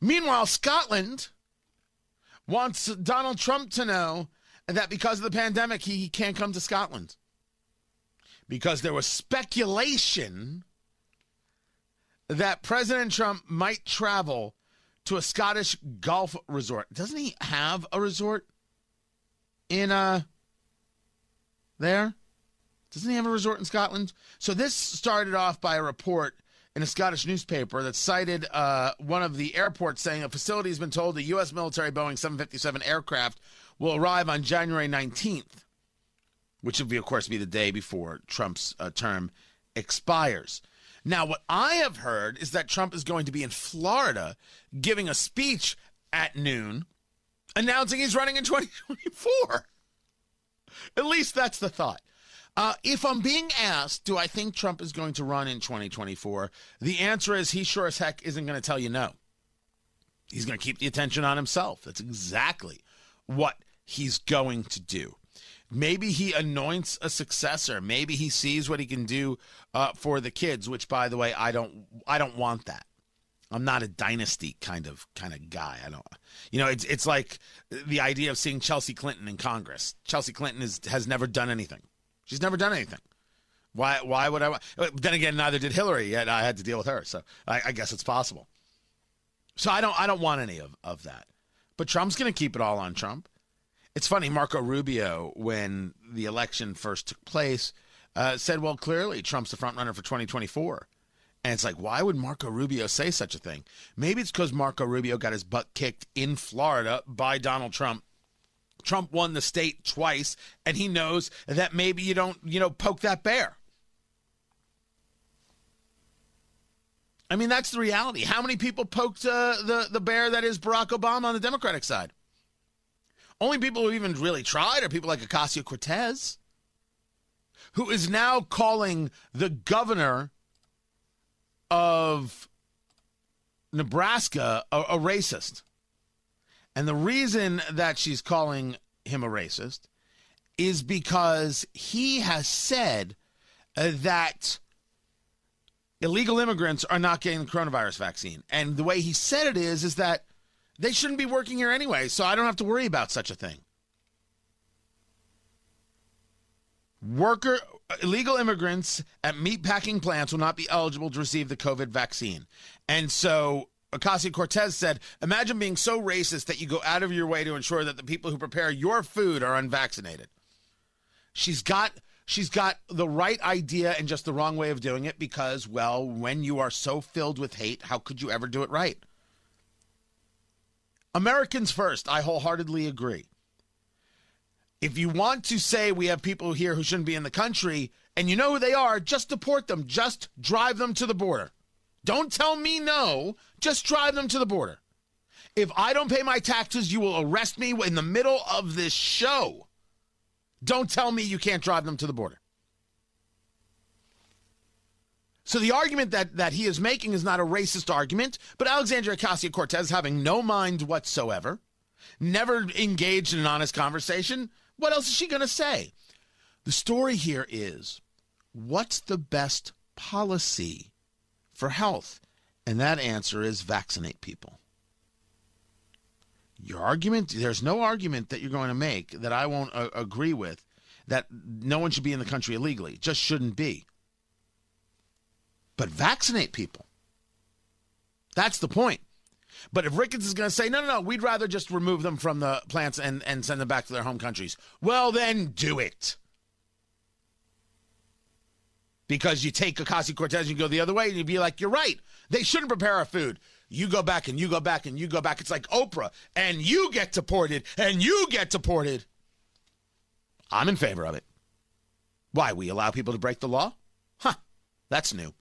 Meanwhile, Scotland wants Donald Trump to know that because of the pandemic, he can't come to Scotland. Because there was speculation that President Trump might travel to a Scottish golf resort. Doesn't he have a resort in uh there? Doesn't he have a resort in Scotland? So this started off by a report in a Scottish newspaper that cited uh, one of the airports saying a facility has been told the U.S. military Boeing 757 aircraft will arrive on January 19th, which will, be, of course, be the day before Trump's uh, term expires. Now, what I have heard is that Trump is going to be in Florida giving a speech at noon announcing he's running in 2024. At least that's the thought. Uh, if I'm being asked, do I think Trump is going to run in 2024? The answer is he sure as heck isn't going to tell you no. He's going to keep the attention on himself. That's exactly what he's going to do. Maybe he anoints a successor. Maybe he sees what he can do uh, for the kids. Which, by the way, I don't. I don't want that. I'm not a dynasty kind of kind of guy. I don't. You know, it's it's like the idea of seeing Chelsea Clinton in Congress. Chelsea Clinton is has never done anything. She's never done anything. Why? Why would I? Then again, neither did Hillary. Yet I had to deal with her, so I, I guess it's possible. So I don't. I don't want any of of that. But Trump's going to keep it all on Trump. It's funny. Marco Rubio, when the election first took place, uh, said, "Well, clearly Trump's the front runner for 2024." And it's like, why would Marco Rubio say such a thing? Maybe it's because Marco Rubio got his butt kicked in Florida by Donald Trump Trump won the state twice, and he knows that maybe you don't, you know, poke that bear. I mean, that's the reality. How many people poked uh, the the bear that is Barack Obama on the Democratic side? Only people who even really tried are people like Ocasio Cortez, who is now calling the governor of Nebraska a, a racist. And the reason that she's calling him a racist is because he has said uh, that illegal immigrants are not getting the coronavirus vaccine. And the way he said it is is that they shouldn't be working here anyway, so I don't have to worry about such a thing. Worker illegal immigrants at meat packing plants will not be eligible to receive the COVID vaccine. And so Ocasio Cortez said, Imagine being so racist that you go out of your way to ensure that the people who prepare your food are unvaccinated. She's got she's got the right idea and just the wrong way of doing it because, well, when you are so filled with hate, how could you ever do it right? Americans first, I wholeheartedly agree. If you want to say we have people here who shouldn't be in the country and you know who they are, just deport them, just drive them to the border. Don't tell me no. Just drive them to the border. If I don't pay my taxes, you will arrest me in the middle of this show. Don't tell me you can't drive them to the border. So the argument that, that he is making is not a racist argument, but Alexandria Ocasio Cortez, having no mind whatsoever, never engaged in an honest conversation, what else is she going to say? The story here is what's the best policy for health? And that answer is vaccinate people. Your argument, there's no argument that you're going to make that I won't uh, agree with that no one should be in the country illegally. Just shouldn't be. But vaccinate people. That's the point. But if Ricketts is going to say, no, no, no, we'd rather just remove them from the plants and, and send them back to their home countries, well, then do it because you take Ocasio Cortez and you go the other way and you'd be like, you're right. They shouldn't prepare our food. You go back and you go back and you go back. It's like Oprah, and you get deported and you get deported. I'm in favor of it. Why? We allow people to break the law? Huh. That's new.